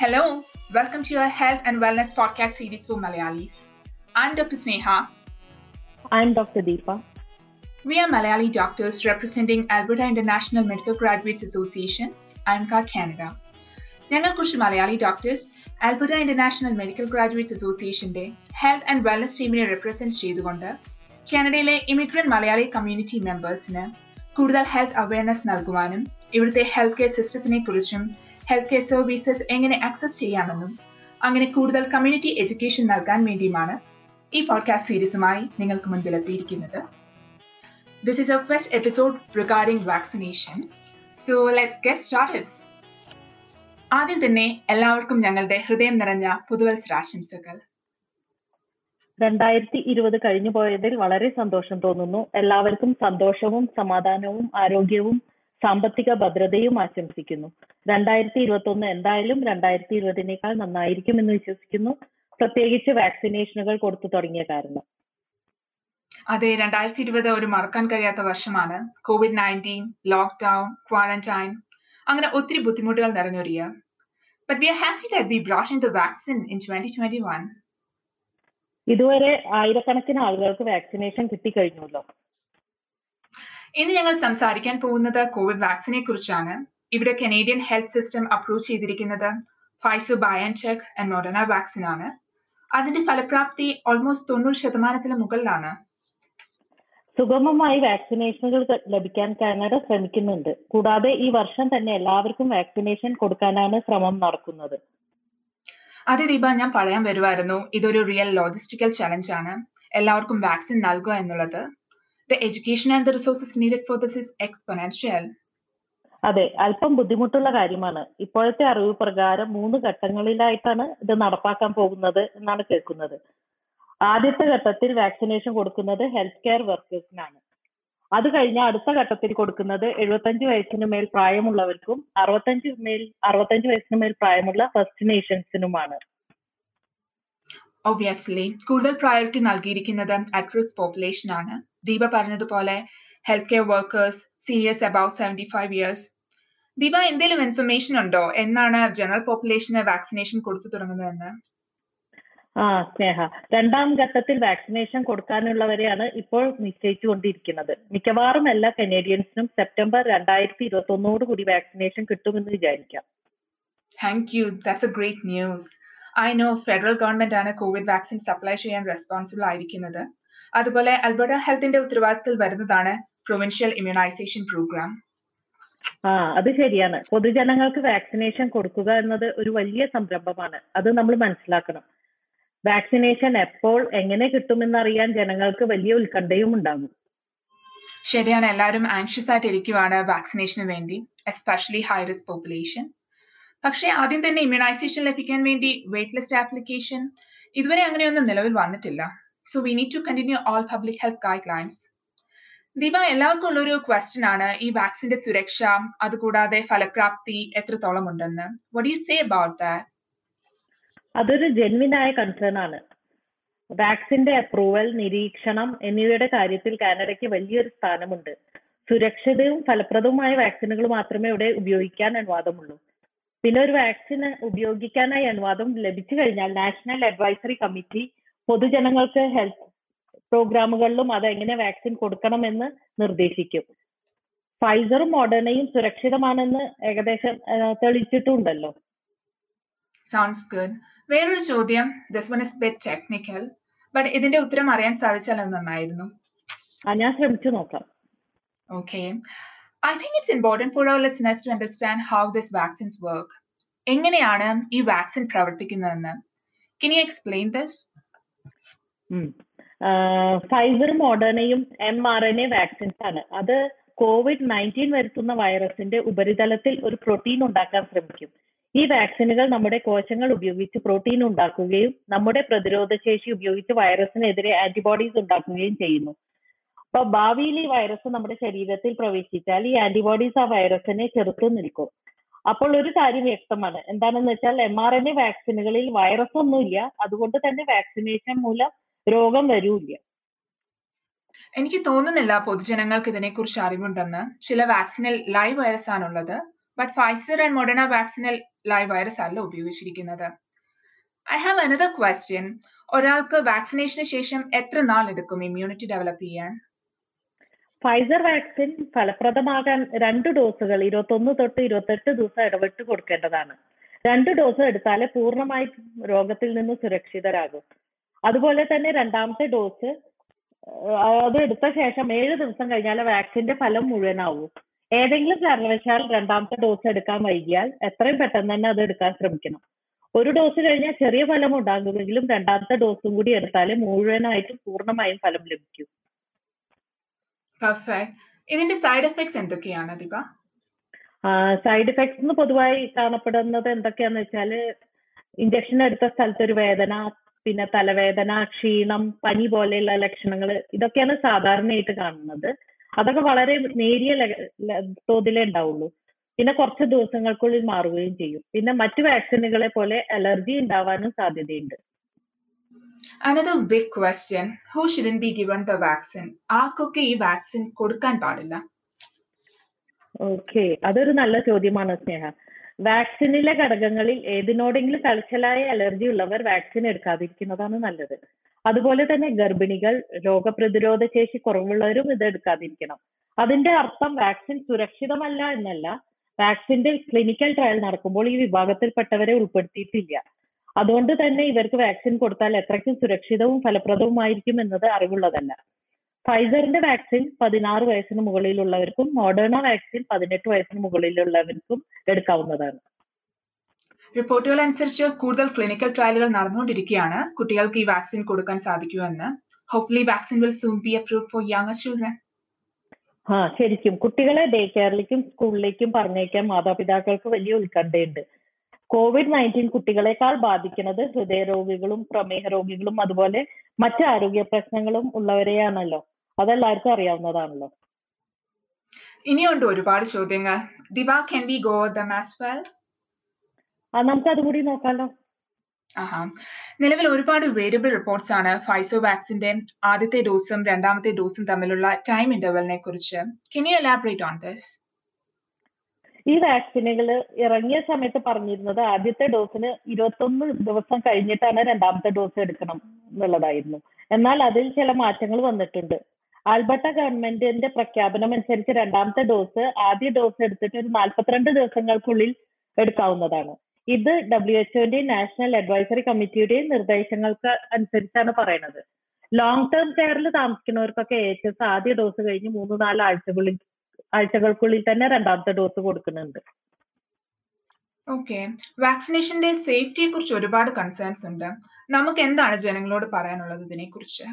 Hello, welcome to your Health and Wellness podcast series for Malayalis. I'm Dr. Sneha. I'm Dr. Deepa. We are Malayali doctors representing Alberta International Medical Graduates Association, ANCA Canada. ഞങ്ങൾ കുറച്ച് Malayali doctors Alberta international medical graduates അസോസിയേഷന്റെ health and wellness ടീമിനെ represent ചെയ്തുകൊണ്ട് കാനഡയിലെ immigrant Malayali community മെമ്പേഴ്സിന് കൂടുതൽ health awareness നൽകുവാനും ഇവിടുത്തെ health care സിസ്റ്റത്തിനെ കുറിച്ചും ഹെൽത്ത് കെയർ സർവീസസ് എങ്ങനെ ആക്സസ് ചെയ്യാമെന്നും അങ്ങനെ കൂടുതൽ കമ്മ്യൂണിറ്റി എഡ്യൂക്കേഷൻ നൽകാൻ വേണ്ടിയുമാണ് ഈ പോഡ്കാസ്റ്റ് സീരീസുമായി നിങ്ങൾക്ക് മുൻപിലെത്തിയിരിക്കുന്നത്. This is a first episode regarding vaccination so let's get started ആദ്യം തന്നെ എല്ലാവർക്കും ഞങ്ങളുടെ ഹൃദയം നിറഞ്ഞ പുതുവത്സരാശംസകൾ. രണ്ടായിരത്തി ഇരുപത് കഴിഞ്ഞു പോയതിൽ വളരെ സന്തോഷം തോന്നുന്നു. എല്ലാവർക്കും സന്തോഷവും സമാധാനവും ആരോഗ്യവും സാമ്പത്തിക ഭദ്രതയും ആശംസിക്കുന്നു. രണ്ടായിരത്തി ഇരുപത്തി ഒന്ന് എന്തായാലും രണ്ടായിരത്തി ഇരുപതിനേക്കാൾ നന്നായിരിക്കും എന്ന് വിശ്വസിക്കുന്നു. പ്രത്യേകിച്ച് വാക്സിനേഷനുകൾ കൊടുത്തു തുടങ്ങിയ കാരണം. അതെ രണ്ടായിരത്തി ഇരുപത് ഒരു മറക്കാൻ കഴിയാത്ത വർഷമാണ്. കോവിഡ് നയന്റീൻ ലോക്ക്ഡൗൺ ക്വാറന്റൈൻ അങ്ങനെ ഒത്തിരി ബുദ്ധിമുട്ടുകൾ നിറഞ്ഞൊരു year but we are happy that we brought in the vaccine in twenty twenty one ഇതുവരെ ആയിരക്കണക്കിന് ആളുകൾക്ക് വാക്സിനേഷൻ കിട്ടിക്കഴിഞ്ഞല്ലോ. ഇന്ന് ഞങ്ങൾ സംസാരിക്കാൻ പോകുന്നത് കോവിഡ് വാക്സിനെ കുറിച്ചാണ് ഇവിടെ കനേഡിയൻ ഹെൽത്ത് സിസ്റ്റം അപ്രൂവ് ചെയ്തിരിക്കുന്നത് Pfizer biotech and Moderna vaccine ആണ്. അതിന്റെ ഫലപ്രാപ്തി ഓൾമോസ്റ്റ് തൊണ്ണൂറ് ശതമാനത്തിന് മുകളിലാണ്. സുഗമമായി വാക്സിനേഷനുകൾ ലഭിക്കാൻ കാനഡ ശ്രമിക്കുന്നുണ്ട്. കൂടാതെ ഈ വർഷം തന്നെ എല്ലാവർക്കും വാക്സിനേഷൻ കൊടുക്കാനാണ് ശ്രമം നടക്കുന്നത്. അതെ ദീപ ഞാൻ പറയാൻ വരുമായിരുന്നു ഇതൊരു റിയൽ ലോജിസ്റ്റിക്കൽ ചലഞ്ച് ആണ്. എല്ലാവർക്കും വാക്സിൻ നൽകുക എന്നുള്ളത്. The education and the resources needed for this is exponential. അതെ അല്പം ബുദ്ധിമുട്ടുള്ള കാര്യമാണ്. ഇപ്പോഴത്തെ അറിവ് പ്രകാരം മൂന്ന് ഘട്ടങ്ങളിലായിട്ടാണ് ഇത് നടപ്പാക്കാൻ പോകുന്നത് എന്നാണ് കേൾക്കുന്നത്. ആദ്യത്തെ ഘട്ടത്തിൽ വാക്സിനേഷൻ കൊടുക്കുന്നത് ഹെൽത്ത് കെയർ വർക്കേഴ്സിനാണ്. അത് കഴിഞ്ഞ് അടുത്ത ഘട്ടത്തിൽ കൊടുക്കുന്നത് എഴുപത്തഞ്ച് വയസ്സിന് മേൽ പ്രായമുള്ളവർക്കും അറുപത്തഞ്ച് മേൽ അറുപത്തഞ്ച് വയസ്സിന് മേൽ പ്രായമുള്ള ഫസ്റ്റ് നേഷൻസിനുമാണ്. ഒബിയസ്ലി കൂടുതൽ പ്രയോറിറ്റി നൽകിയിരിക്കുന്നത് അറ്റ് റിസ്ക് പോപ്പുലേഷൻ ആണ്. ദീപ പറഞ്ഞതുപോലെ health care workers seniors above seventy five years Deepa എന്തെങ്കിലും ഇൻഫർമേഷൻ ഉണ്ടോ? എന്നാണ് ജനറൽ പോപ്പുലേഷന് വാക്സിനേഷൻ കൊടുത്തു തുടങ്ങുന്നതെന്ന്. ആ സ്നേഹ. രണ്ടാം ഘട്ടത്തിൽ വാക്സിനേഷൻ കൊടുക്കാനുള്ളവരെയാണ് ഇപ്പോൾ നിശ്ചയിച്ചുകൊണ്ടിരിക്കുന്നത്. മിക്കവാറും എല്ലാ കനേഡിയൻസിനും സെപ്റ്റംബർ രണ്ടായിരത്തി ഇരുപത്തി ഒന്നോട് കൂടി വാക്സിനേഷൻ കിട്ടുമെന്ന് വിചാരിക്കാം. Thank you that's a great news I know federal government ആണ് കോവിഡ് വാക്സിൻ സപ്ലൈ ചെയ്യാൻ റെസ്പോൺസിബിൾ ആയിരിക്കുന്നത്. അതുപോലെ അൽബർട്ട ഹെൽത്തിന്റെ ഉത്തരവാദിത്തത്തിൽ വരുന്നതാണ് പ്രൊവിൻഷ്യൽ ഇമ്മ്യൂണൈസേഷൻ പ്രോഗ്രാം ആ അത് ശരിയാണ്. പൊതുജനങ്ങൾക്ക് വാക്സിനേഷൻ കൊടുക്കുക എന്നത് ഒരു വലിയ സംരംഭമാണ്. അത് നമ്മൾ മനസ്സിലാക്കണം. വാക്സിനേഷൻ എപ്പോൾ എങ്ങനെ കിട്ടുമെന്നറിയാൻ ജനങ്ങൾക്ക് വലിയ ഉത്കണ്ഠയും ഉണ്ടാകും. ശരിയാണ്. എല്ലാവരും ആൻഷ്യസ് ആയിട്ട് ഇരിക്കുവാണ് വാക്സിനേഷന് വേണ്ടി എസ്പെഷ്യലി ഹൈ റിസ്ക് പോപ്പുലേഷൻ പക്ഷേ ആദ്യം തന്നെ ഇമ്മ്യൂണൈസേഷൻ ലഭിക്കാൻ വേണ്ടി വെയിറ്റ് ലിസ്റ്റ് ആപ്ലിക്കേഷൻ ഇതുവരെ അങ്ങനെയൊന്നും നിലവിൽ വന്നിട്ടില്ല. So we need to continue all public health guidelines Deepa എല്ലാവർക്കും ഉള്ളൊരു ക്വസ്റ്റ്യൻ ആണ് ഈ വാക്സിന്റെ സുരക്ഷ അതുകൂടാതെ ഫലപ്രാപ്തി എത്രത്തോളം ഉണ്ടെന്ന്. What you say about that അതൊരു ജെന്വിനായ കൺസേൺ ആണ്. വാക്സിന്റെ അപ്രൂവൽ നിരീക്ഷണം എന്നിവയുടെ കാര്യത്തിൽ കാനഡയ്ക്ക് വലിയൊരു സ്ഥാനമുണ്ട്. സുരക്ഷിതവും ഫലപ്രദവുമായ വാക്സിനുകൾ മാത്രമേ ഇവിടെ ഉപയോഗിക്കാൻ അനുവാദമുള്ളൂ. പിന്നെ ഒരു വാക്സിൻ ഉപയോഗിക്കാനായി അനുവാദം ലഭിച്ചു കഴിഞ്ഞാൽ നാഷണൽ അഡ്വൈസറി കമ്മിറ്റി പൊതുജനങ്ങൾക്ക് ഹെൽത്ത് പ്രോഗ്രാമുകളിലും അത് എങ്ങനെ വാക്സിൻ കൊടുക്കണമെന്ന് നിർദ്ദേശിക്കും. ഫൈസറും മോഡേണയും സുരക്ഷിതമാണെന്ന് ഏകദേശം തെളിയിച്ചിട്ടുണ്ടല്ലോ. സൗണ്ട്സ് ഗുഡ് വേറൊരു ചോദ്യം. This one is bit technical but ഇതിന്റെ ഉത്തരം അറിയാൻ സാധിച്ചാൽ അത് നന്നായിരുന്നു. ആ ഞാൻ ശ്രമിച്ചു നോക്കാം. Okay I think it's important for our listeners to understand how this vaccines work എങ്ങനെയാണ് ഈ വാക്സിൻ പ്രവർത്തിക്കുന്നതെന്ന്? Can you explain this Pfizer മോഡേണയും M R N A vaccines ആണ്. അത് കോവിഡ് നയന്റീൻ വരുത്തുന്ന വൈറസിന്റെ ഉപരിതലത്തിൽ ഒരു പ്രോട്ടീൻ ഉണ്ടാക്കാൻ ശ്രമിക്കും. ഈ വാക്സിനുകൾ നമ്മുടെ കോശങ്ങൾ ഉപയോഗിച്ച് പ്രോട്ടീൻ ഉണ്ടാക്കുകയും നമ്മുടെ പ്രതിരോധ ശേഷി ഉപയോഗിച്ച് വൈറസിനെതിരെ ആന്റിബോഡീസ് ഉണ്ടാക്കുകയും ചെയ്യുന്നു. അപ്പൊ ഭാവിയിൽ ഈ വൈറസ് നമ്മുടെ ശരീരത്തിൽ പ്രവേശിച്ചാൽ ഈ ആന്റിബോഡീസ് ആ വൈറസിനെ ചെറുത്ത് നിൽക്കും. അപ്പോൾ ഒരു കാര്യം വ്യക്തമാണ്. എന്താണെന്ന് വെച്ചാൽ എം ആർ എൻ എ വാക്സിനുകളിൽ വൈറസ് ഒന്നുമില്ല. അതുകൊണ്ട് തന്നെ വാക്സിനേഷൻ മൂലം രോഗം വരൂല്ല. എനിക്ക് തോന്നുന്നില്ല പൊതുജനങ്ങൾക്ക് ഇതിനെക്കുറിച്ച് അറിവുണ്ടെന്ന്. ചില വാക്സിനിൽ ലൈവ് വൈറസ് ആണുള്ളത്. ബട്ട് ഫൈസർ ആൻഡ് മൊഡേണ വാക്സിനിൽ ലൈവ് വൈറസ് അല്ല ഉപയോഗിച്ചിരിക്കുന്നത്. ഐ ഹാവ് അനദർ ക്വസ്റ്റ്യൻ ഒരാൾക്ക് വാക്സിനേഷന് ശേഷം എത്ര നാൾ എടുക്കും ഇമ്മ്യൂണിറ്റി ഡെവലപ്പ് ചെയ്യാൻ? ഫൈസർ വാക്സിൻ ഫലപ്രദമാകാൻ രണ്ട് ഡോസുകൾ ഇരുപത്തൊന്ന് തൊട്ട് ഇരുപത്തെട്ട് ദിവസം ഇടവിട്ട് കൊടുക്കേണ്ടതാണ്. രണ്ട് ഡോസ് എടുത്താലേ പൂർണമായി രോഗത്തിൽ നിന്ന് സുരക്ഷിതരാകും. അതുപോലെ തന്നെ രണ്ടാമത്തെ ഡോസ് അത് എടുത്ത ശേഷം ഏഴ് ദിവസം കഴിഞ്ഞാൽ വാക്സിന്റെ ഫലം മുഴുവനാവൂ. ഏതെങ്കിലും കാരണവശാൽ രണ്ടാമത്തെ ഡോസ് എടുക്കാൻ വൈകിയാൽ എത്രയും പെട്ടെന്ന് തന്നെ അത് എടുക്കാൻ ശ്രമിക്കണം. ഒരു ഡോസ് കഴിഞ്ഞാൽ ചെറിയ ഫലം ഉണ്ടാകുമെങ്കിലും രണ്ടാമത്തെ ഡോസും കൂടി എടുത്താലേ മുഴുവനായിട്ടും പൂർണമായും ഫലം ലഭിക്കൂ. ഇതിന്റെ സൈഡ് എഫക്ട്സ് എന്തൊക്കെയാണ് ദീപ? സൈഡ് എഫക്ട്സ് പൊതുവായി കാണപ്പെടുന്നത് എന്തൊക്കെയാന്ന് വെച്ചാൽ ഇഞ്ചക്ഷൻ എടുത്ത സ്ഥലത്ത് ഒരു വേദന പിന്നെ തലവേദന ക്ഷീണം പനി പോലെയുള്ള ലക്ഷണങ്ങൾ ഇതൊക്കെയാണ് സാധാരണയായിട്ട് കാണുന്നത്. അതൊക്കെ വളരെ നേരിയ തോതിലേ ഉണ്ടാവുള്ളൂ. പിന്നെ കുറച്ച് ദിവസങ്ങൾക്കുള്ളിൽ മാറുകയും ചെയ്യും. പിന്നെ മറ്റു വാക്സിനുകളെ പോലെ അലർജി ഉണ്ടാവാനും സാധ്യതയുണ്ട്. Another big question who shouldn't be given the vaccine? ആർക്കൊക്കെ ഈ വാക്സിൻ കൊടുക്കാൻ പാടില്ല? ഓക്കെ അതൊരു നല്ല ചോദ്യമാണ് സ്നേഹ. വാക്സിനിലെ ഘടകങ്ങളിൽ ഏതിനോടെങ്കിലും തലച്ചലായ അലർജി ഉള്ളവർ വാക്സിൻ എടുക്കാതിരിക്കുന്നതാണ് നല്ലത്. അതുപോലെ തന്നെ ഗർഭിണികൾ രോഗപ്രതിരോധ ശേഷി കുറവുള്ളവരും ഇത് എടുക്കാതിരിക്കണം. അതിന്റെ അർത്ഥം വാക്സിൻ സുരക്ഷിതമല്ല എന്നല്ല. വാക്സിന്റെ ക്ലിനിക്കൽ ട്രയൽ നടക്കുമ്പോൾ ഈ വിഭാഗത്തിൽപ്പെട്ടവരെ ഉൾപ്പെടുത്തിയിട്ടില്ല. അതുകൊണ്ട് തന്നെ ഇവർക്ക് വാക്സിൻ കൊടുത്താൽ എത്രയ്ക്കും സുരക്ഷിതവും ഫലപ്രദവുമായിരിക്കും എന്നത് അറിവുള്ളതല്ല ഫൈസറിന്റെ വാക്സിൻ പതിനാറ് വയസ്സിന് മുകളിലുള്ളവർക്കും മോഡേണ വാക്സിൻ പതിനെട്ട് വയസ്സിന് മുകളിലുള്ളവർക്കും എടുക്കാവുന്നതാണ്. റിപ്പോർട്ടുകൾ അനുസരിച്ച് കൂടുതൽ ക്ലിനിക്കൽ ട്രയലുകൾ നടന്നുകൊണ്ടിരിക്കുകയാണ്. കുട്ടികൾക്ക് ഈ വാക്സിൻ കൊടുക്കാൻ സാധിക്കുമെന്ന്. Hopefully vaccine will soon be approve for young children ആ ശരിക്കും. കുട്ടികളെ ഡേ കെയറിലേക്കും സ്കൂളിലേക്കും പറഞ്ഞേക്കാൻ മാതാപിതാക്കൾക്ക് വലിയ ഉത്കണ്ഠയുണ്ട്. കോവിഡ് നയന്റീൻ കുട്ടികളെക്കാൾ ബാധിക്കുന്നത് ഹൃദയരോഗികളും പ്രമേഹ രോഗികളും അതുപോലെ മറ്റ് ആരോഗ്യ പ്രശ്നങ്ങളും ഉള്ളവരെയാണല്ലോ. അതെല്ലാവർക്കും അറിയാവുന്നതാണല്ലോ. ഇനിയുണ്ട് ഒരുപാട് ചോദ്യങ്ങൾ. ദിവ can we go them as well നമുക്ക് അതുകൂടി നോക്കാലോ. ആഹാ. നിലവിൽ ഒരുപാട് വേരിയബിൾ റിപ്പോർട്ട്സ് ആണ് ഫൈസോ വാക്സിന്റെ ആദ്യത്തെ ഡോസും രണ്ടാമത്തെ ഡോസും തമ്മിലുള്ള ടൈം ഇന്റർവെലിനെ കുറിച്ച്. Can you elaborate on this ഈ വാക്സിനുകൾ ഇറങ്ങിയ സമയത്ത് പറഞ്ഞിരുന്നത് ആദ്യത്തെ ഡോസിന് ഇരുപത്തൊന്ന് ദിവസം കഴിഞ്ഞിട്ടാണ് രണ്ടാമത്തെ ഡോസ് എടുക്കണം എന്നുള്ളതായിരുന്നു. എന്നാൽ അതിൽ ചില മാറ്റങ്ങൾ വന്നിട്ടുണ്ട്. ആൽബർട്ട ഗവൺമെന്റിന്റെ പ്രഖ്യാപനം അനുസരിച്ച് രണ്ടാമത്തെ ഡോസ് ആദ്യ ഡോസ് എടുത്തിട്ട് ഒരു നാൽപ്പത്തിരണ്ട് ദിവസങ്ങൾക്കുള്ളിൽ എടുക്കാവുന്നതാണ്. ഇത് ഡബ്ല്യു എച്ച്ഒന്റെയും നാഷണൽ അഡ്വൈസറി കമ്മിറ്റിയുടെയും നിർദ്ദേശങ്ങൾക്ക് അനുസരിച്ചാണ് പറയുന്നത് ലോങ് ടേം കെയറിൽ താമസിക്കുന്നവർക്കൊക്കെ എച്ച് എസ് ആദ്യ ഡോസ് കഴിഞ്ഞ് മൂന്ന് നാല് ആഴ്ചകളിൽ ആഴ്ചകൾക്കുള്ളിൽ തന്നെ രണ്ടാമത്തെ ഡോസ് കൊടുക്കുന്നുണ്ട്. ഓക്കെ വാക്സിനേഷന്റെ സേഫ്റ്റിയെ കുറിച്ച് ഒരുപാട് കൺസേൺസ് ഉണ്ട്. നമുക്ക് എന്താണ് ജനങ്ങളോട് പറയാനുള്ളത് ഇതിനെ കുറിച്ച്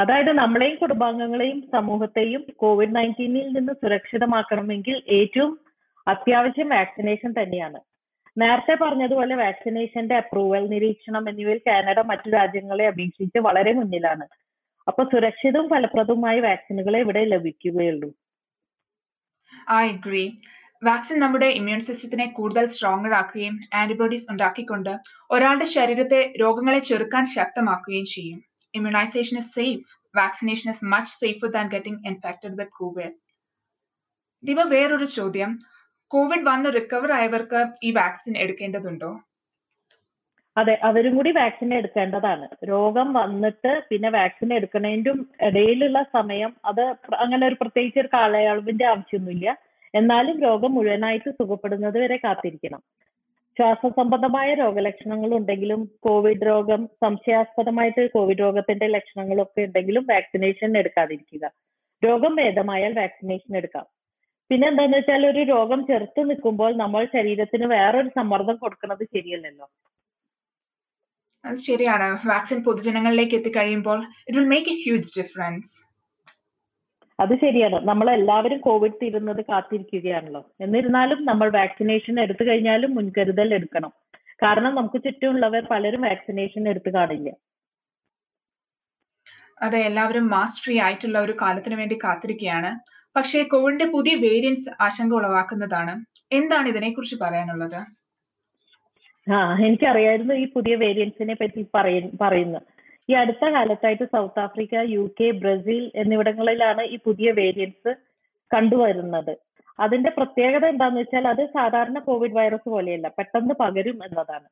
അതായത് നമ്മളെയും കുടുംബാംഗങ്ങളെയും സമൂഹത്തെയും കോവിഡ് നയന്റീനിൽ നിന്ന് സുരക്ഷിതമാക്കണമെങ്കിൽ ഏറ്റവും അത്യാവശ്യം വാക്സിനേഷൻ തന്നെയാണ്. നേരത്തെ പറഞ്ഞതുപോലെ വാക്സിനേഷന്റെ അപ്രൂവൽ നിരീക്ഷണം എന്നിവയിൽ കാനഡ മറ്റു രാജ്യങ്ങളെ അപേക്ഷിച്ച് വളരെ മുന്നിലാണ്. അപ്പൊ സുരക്ഷിതവും ഫലപ്രദവുമായ വാക്സിനുകളെ ഇവിടെ ലഭിക്കുകയുള്ളൂ. ഐ അഗ്രി വാക്സിൻ നമ്മുടെ ഇമ്മ്യൂൺ സിസ്റ്റത്തിനെ കൂടുതൽ സ്ട്രോങ്ങർ ആക്കുകയും ആന്റിബോഡീസ് ഉണ്ടാക്കിക്കൊണ്ട് ഒരാളുടെ ശരീരത്തെ രോഗങ്ങളെ ചെറുക്കാൻ ശക്തമാക്കുകയും ചെയ്യും. Immunization is safe vaccination is much safer than getting infected with COVID ദിവ വേറൊരു ചോദ്യം. കോവിഡ് വന്ന് റിക്കവർ ആയവർക്ക് ഈ വാക്സിൻ എടുക്കേണ്ടതുണ്ടോ? അതെ അവരും കൂടി വാക്സിൻ എടുക്കേണ്ടതാണ്. രോഗം വന്നിട്ട് പിന്നെ വാക്സിൻ എടുക്കുന്നതിന്റെ ഇടയിലുള്ള സമയം അത് അങ്ങനെ ഒരു പ്രത്യേകിച്ച് ഒരു കാലയളവിന്റെ ആവശ്യമൊന്നുമില്ല. എന്നാലും രോഗം മുഴുവനായിട്ട് സുഖപ്പെടുന്നത് വരെ കാത്തിരിക്കണം. ശ്വാസസംബന്ധമായ രോഗലക്ഷണങ്ങൾ ഉണ്ടെങ്കിലും കോവിഡ് രോഗം സംശയാസ്പദമായിട്ട് കോവിഡ് രോഗത്തിന്റെ ലക്ഷണങ്ങളൊക്കെ ഉണ്ടെങ്കിലും വാക്സിനേഷൻ എടുക്കാതിരിക്കുക. രോഗം ഭേദമായാൽ വാക്സിനേഷൻ എടുക്കാം. പിന്നെ എന്താന്ന് വെച്ചാൽ ഒരു രോഗം ചെറുത്ത് നിൽക്കുമ്പോൾ നമ്മൾ ശരീരത്തിന് വേറൊരു സമ്മർദ്ദം കൊടുക്കുന്നത് ശരിയല്ലല്ലോ. അത് ശരിയാണ്. വാക്സിൻ പൊതുജനങ്ങളിലേക്ക് എത്തിക്കഴിയുമ്പോൾ it will make a huge difference അത് ശരിയാണ്. നമ്മൾ എല്ലാവരും കോവിഡ് തീരുന്നത് കാത്തിരിക്കുകയാണല്ലോ. എന്നിരുന്നാലും നമ്മൾ വാക്സിനേഷൻ എടുത്തു കഴിഞ്ഞാലും മുൻകരുതൽ എടുക്കണം. കാരണം നമുക്ക് ചുറ്റുമുള്ളവർ പലരും വാക്സിനേഷൻ എടുത്തു കാണില്ല. അതെ എല്ലാവരും മാസ് ഫ്രീ ആയിട്ടുള്ള ഒരു കാലത്തിന് വേണ്ടി കാത്തിരിക്കുകയാണ്. പക്ഷേ കോവിഡിന്റെ പുതിയ വേരിയൻസ് ആശങ്ക ഉളവാക്കുന്നതാണ്. എന്താണ് ഇതിനെക്കുറിച്ച് പറയാനുള്ളത്? ആ എനിക്കറിയായിരുന്നു ഈ പുതിയ വേരിയൻസിനെ പറ്റി പറയുന്നു. ഈ അടുത്ത കാലത്തായിട്ട് South Africa U K Brazil എന്നിവിടങ്ങളിലാണ് ഈ പുതിയ വേരിയൻസ് കണ്ടുവരുന്നത്. അതിന്റെ പ്രത്യേകത എന്താന്ന് വെച്ചാൽ അത് സാധാരണ കോവിഡ് വൈറസ് പോലെയല്ല പെട്ടെന്ന് പകരും എന്നതാണ്.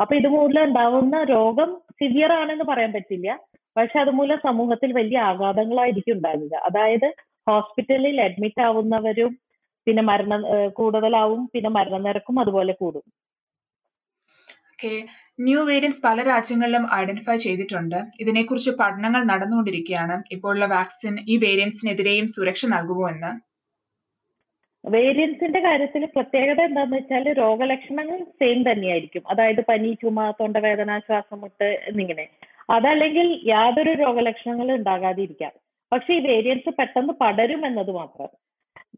അപ്പൊ ഇതുമൂലം ഉണ്ടാവുന്ന രോഗം സിവിയർ ആണെന്ന് പറയാൻ പറ്റില്ല പക്ഷെ അതുമൂലം സമൂഹത്തിൽ വലിയ ആഘാതങ്ങളായിരിക്കും ഉണ്ടാകുക അതായത് ഹോസ്പിറ്റലിൽ അഡ്മിറ്റ് ആവുന്നവരും പിന്നെ മരണ കൂടുതലാവും പിന്നെ മരണനിരക്കും അതുപോലെ കൂടും. ഓക്കെ ന്യൂ വേരിയൻസ് പല രാജ്യങ്ങളിലും ഐഡന്റിഫൈ ചെയ്തിട്ടുണ്ട്. ഇതിനെക്കുറിച്ച് പഠനങ്ങൾ നടന്നുകൊണ്ടിരിക്കുകയാണ്. ഇപ്പോഴുള്ള വാക്സിൻ ഈ വേരിയൻസിനെതിരെയും സുരക്ഷ നൽകുമോ എന്ന്? വേരിയൻസിന്റെ കാര്യത്തിൽ പ്രത്യേകത എന്താന്ന് വെച്ചാൽ രോഗലക്ഷണങ്ങൾ സെയിം തന്നെയായിരിക്കും. അതായത് പനി ചുമ തൊണ്ടവേദന ശ്വാസമുട്ട് എന്നിങ്ങനെ. അതല്ലെങ്കിൽ യാതൊരു രോഗലക്ഷണങ്ങളും ഉണ്ടാകാതിരിക്കാം. പക്ഷെ ഈ വേരിയൻസ് പെട്ടെന്ന് പടരും എന്നത് മാത്രം.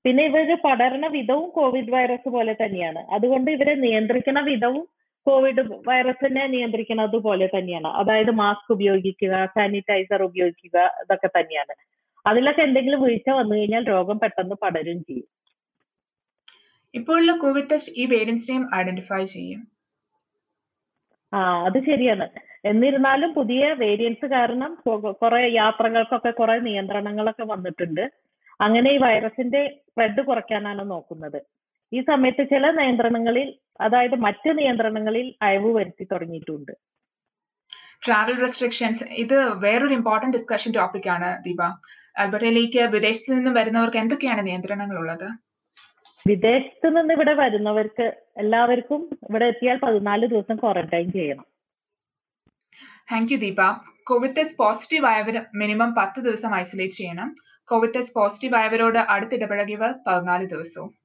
പിന്നെ ഇവർ പടരണ വിധവും കോവിഡ് വൈറസ് പോലെ തന്നെയാണ്. അതുകൊണ്ട് ഇവരെ നിയന്ത്രിക്കണ വിധവും കോവിഡ് വൈറസിനെ നിയന്ത്രിക്കുന്നത് പോലെ തന്നെയാണ്. അതായത് മാസ്ക് ഉപയോഗിക്കുക സാനിറ്റൈസർ ഉപയോഗിക്കുക ഇതൊക്കെ തന്നെയാണ്. അതിലൊക്കെ എന്തെങ്കിലും വീഴ്ച വന്നു കഴിഞ്ഞാൽ രോഗം പെട്ടെന്ന് പടരും ചെയ്യും. ഇപ്പോഴുള്ള കോവിഡ് ടെസ്റ്റ് ഈ വേരിയൻസിനെയും ഐഡന്റിഫൈ ചെയ്യും. ആ അത് ശരിയാണ്. എന്നിരുന്നാലും പുതിയ വേരിയൻസ് കാരണം കുറെ യാത്രകൾക്കൊക്കെ കുറെ നിയന്ത്രണങ്ങളൊക്കെ വന്നിട്ടുണ്ട്. അങ്ങനെ ഈ വൈറസിന്റെ സ്പ്രെഡ് കുറയ്ക്കാനാണ് നോക്കുന്നത്. ഈ സമയത്ത് ചില നിയന്ത്രണങ്ങളിൽ അതായത് മറ്റ് നിയന്ത്രണങ്ങളിൽ അയവ് വരുത്തി തുടങ്ങിയിട്ടുണ്ട്. ട്രാവൽ റെസ്ട്രിക്ഷൻസ് ഇത് വേറൊരു ഇമ്പോർട്ടന്റ് ഡിസ്കഷൻ ടോപ്പിക് ആണ് ദീപ. അൽബർട്ടയിലേക്ക് വിദേശത്ത് നിന്നും വരുന്നവർക്ക് എന്തൊക്കെയാണ് നിയന്ത്രണങ്ങൾ ഉള്ളത് വിദേശത്ത് നിന്ന് ഇവിടെ വരുന്നവർക്ക് എല്ലാവർക്കും ഇവിടെ എത്തിയാൽ പതിനാല് ദിവസം ക്വാറന്റൈൻ ചെയ്യണം. Thank you Deepa. COVID test positive ആയവർ minimum പത്ത് ദിവസം ഐസൊലേറ്റ് ചെയ്യണം. കോവിഡ് ടെസ്റ്റ് പോസിറ്റീവ് ആയവരോട് അടുത്തിടപഴകിയവർ പതിനാല് ദിവസവും.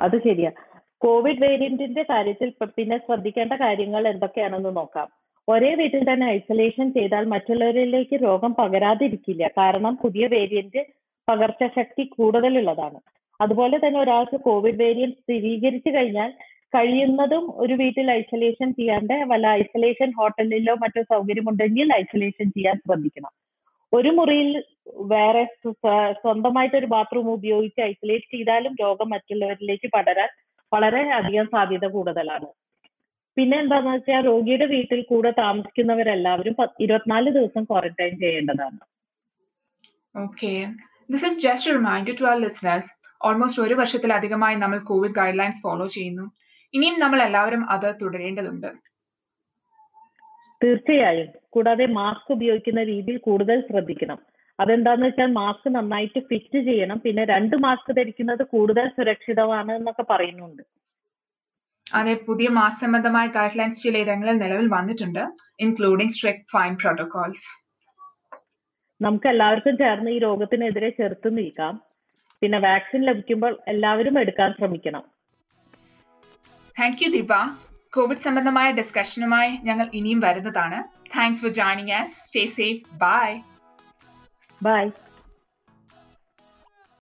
അത് ശരിയാ. കോവിഡ് വേരിയന്റിന്റെ കാര്യത്തിൽ പിന്നെ ശ്രദ്ധിക്കേണ്ട കാര്യങ്ങൾ എന്തൊക്കെയാണെന്ന് നോക്കാം. ഒരേ വീട്ടിൽ തന്നെ ഐസൊലേഷൻ ചെയ്താൽ മറ്റുള്ളവരിലേക്ക് രോഗം പകരാതിരിക്കില്ല. കാരണം പുതിയ വേരിയന്റ് പകർച്ചശക്തി കൂടുതലുള്ളതാണ്. അതുപോലെ തന്നെ ഒരാൾക്ക് കോവിഡ് വേരിയന്റ് സ്ഥിരീകരിച്ചു കഴിഞ്ഞാൽ കഴിയുന്നതും ഒരു വീട്ടിൽ ഐസൊലേഷൻ ചെയ്യാണ്ട് വല്ല ഐസൊലേഷൻ ഹോട്ടലിലോ മറ്റോ സൗകര്യമുണ്ടെങ്കിൽ ഐസൊലേഷൻ ചെയ്യാൻ ശ്രദ്ധിക്കണം. ഒരു മുറിയിൽ വേറെ സ്വ- സ്വന്തമായിട്ട് ഒരു ബാത്റൂം ഉപയോഗിച്ച് ഐസൊലേറ്റ് ചെയ്താലും രോഗം മറ്റുള്ളവരിലേക്ക് പടരാൻ വളരെ അധികം സാധ്യത കൂടുതലാണ്. പിന്നെ എന്താന്ന് വെച്ചാൽ രോഗിയുടെ വീട്ടിൽ കൂടെ താമസിക്കുന്നവരെല്ലാവരും ഇരുപത്തിനാല് ദിവസം ക്വാറന്റൈൻ ചെയ്യേണ്ടതാണ്. Okay this is just reminder to our listeners almost ഒരു വർഷത്തിലധികമായി നമ്മൾ കോവിഡ് ഗൈഡ് ലൈൻസ് ഫോളോ ചെയ്യുന്നു. ഇനിയും നമ്മൾ എല്ലാവരും അത് തുടരേണ്ടതുണ്ട്. തീർച്ചയായും. കൂടാതെ മാസ്ക് ഉപയോഗിക്കുന്ന രീതിയിൽ കൂടുതൽ ശ്രദ്ധിക്കണം. അതെന്താന്ന് വെച്ചാൽ മാസ്ക് നന്നായിട്ട് ഫിറ്റ് ചെയ്യണം. പിന്നെ രണ്ട് മാസ്ക് ധരിക്കുന്നത് കൂടുതൽ സുരക്ഷിതമാണ് എന്നൊക്കെ പറയുന്നുണ്ട്. അതെ പുതിയ മാസ് സംബന്ധമായ ഗൈഡ് ലൈൻസ് ചിലയിടങ്ങളിൽ നിലവിൽ വന്നിട്ടുണ്ട് ഇൻക്ലൂഡിംഗ് സ്ട്രിക്ട് ഫൈൻ പ്രോട്ടോകോൾസ് നമുക്ക് എല്ലാവർക്കും ചേർന്ന് ഈ രോഗത്തിനെതിരെ ചെറുത്ത് നീക്കാം പിന്നെ വാക്സിൻ ലഭിക്കുമ്പോൾ എല്ലാവരും എടുക്കാൻ ശ്രമിക്കണം. താങ്ക് യു ദീപ കോവിഡ് സംബന്ധമായ ഡിസ്കഷനുമായി ഞങ്ങൾ ഇനിയും വരുന്നതാണ്. Thanks for joining us stay safe bye bye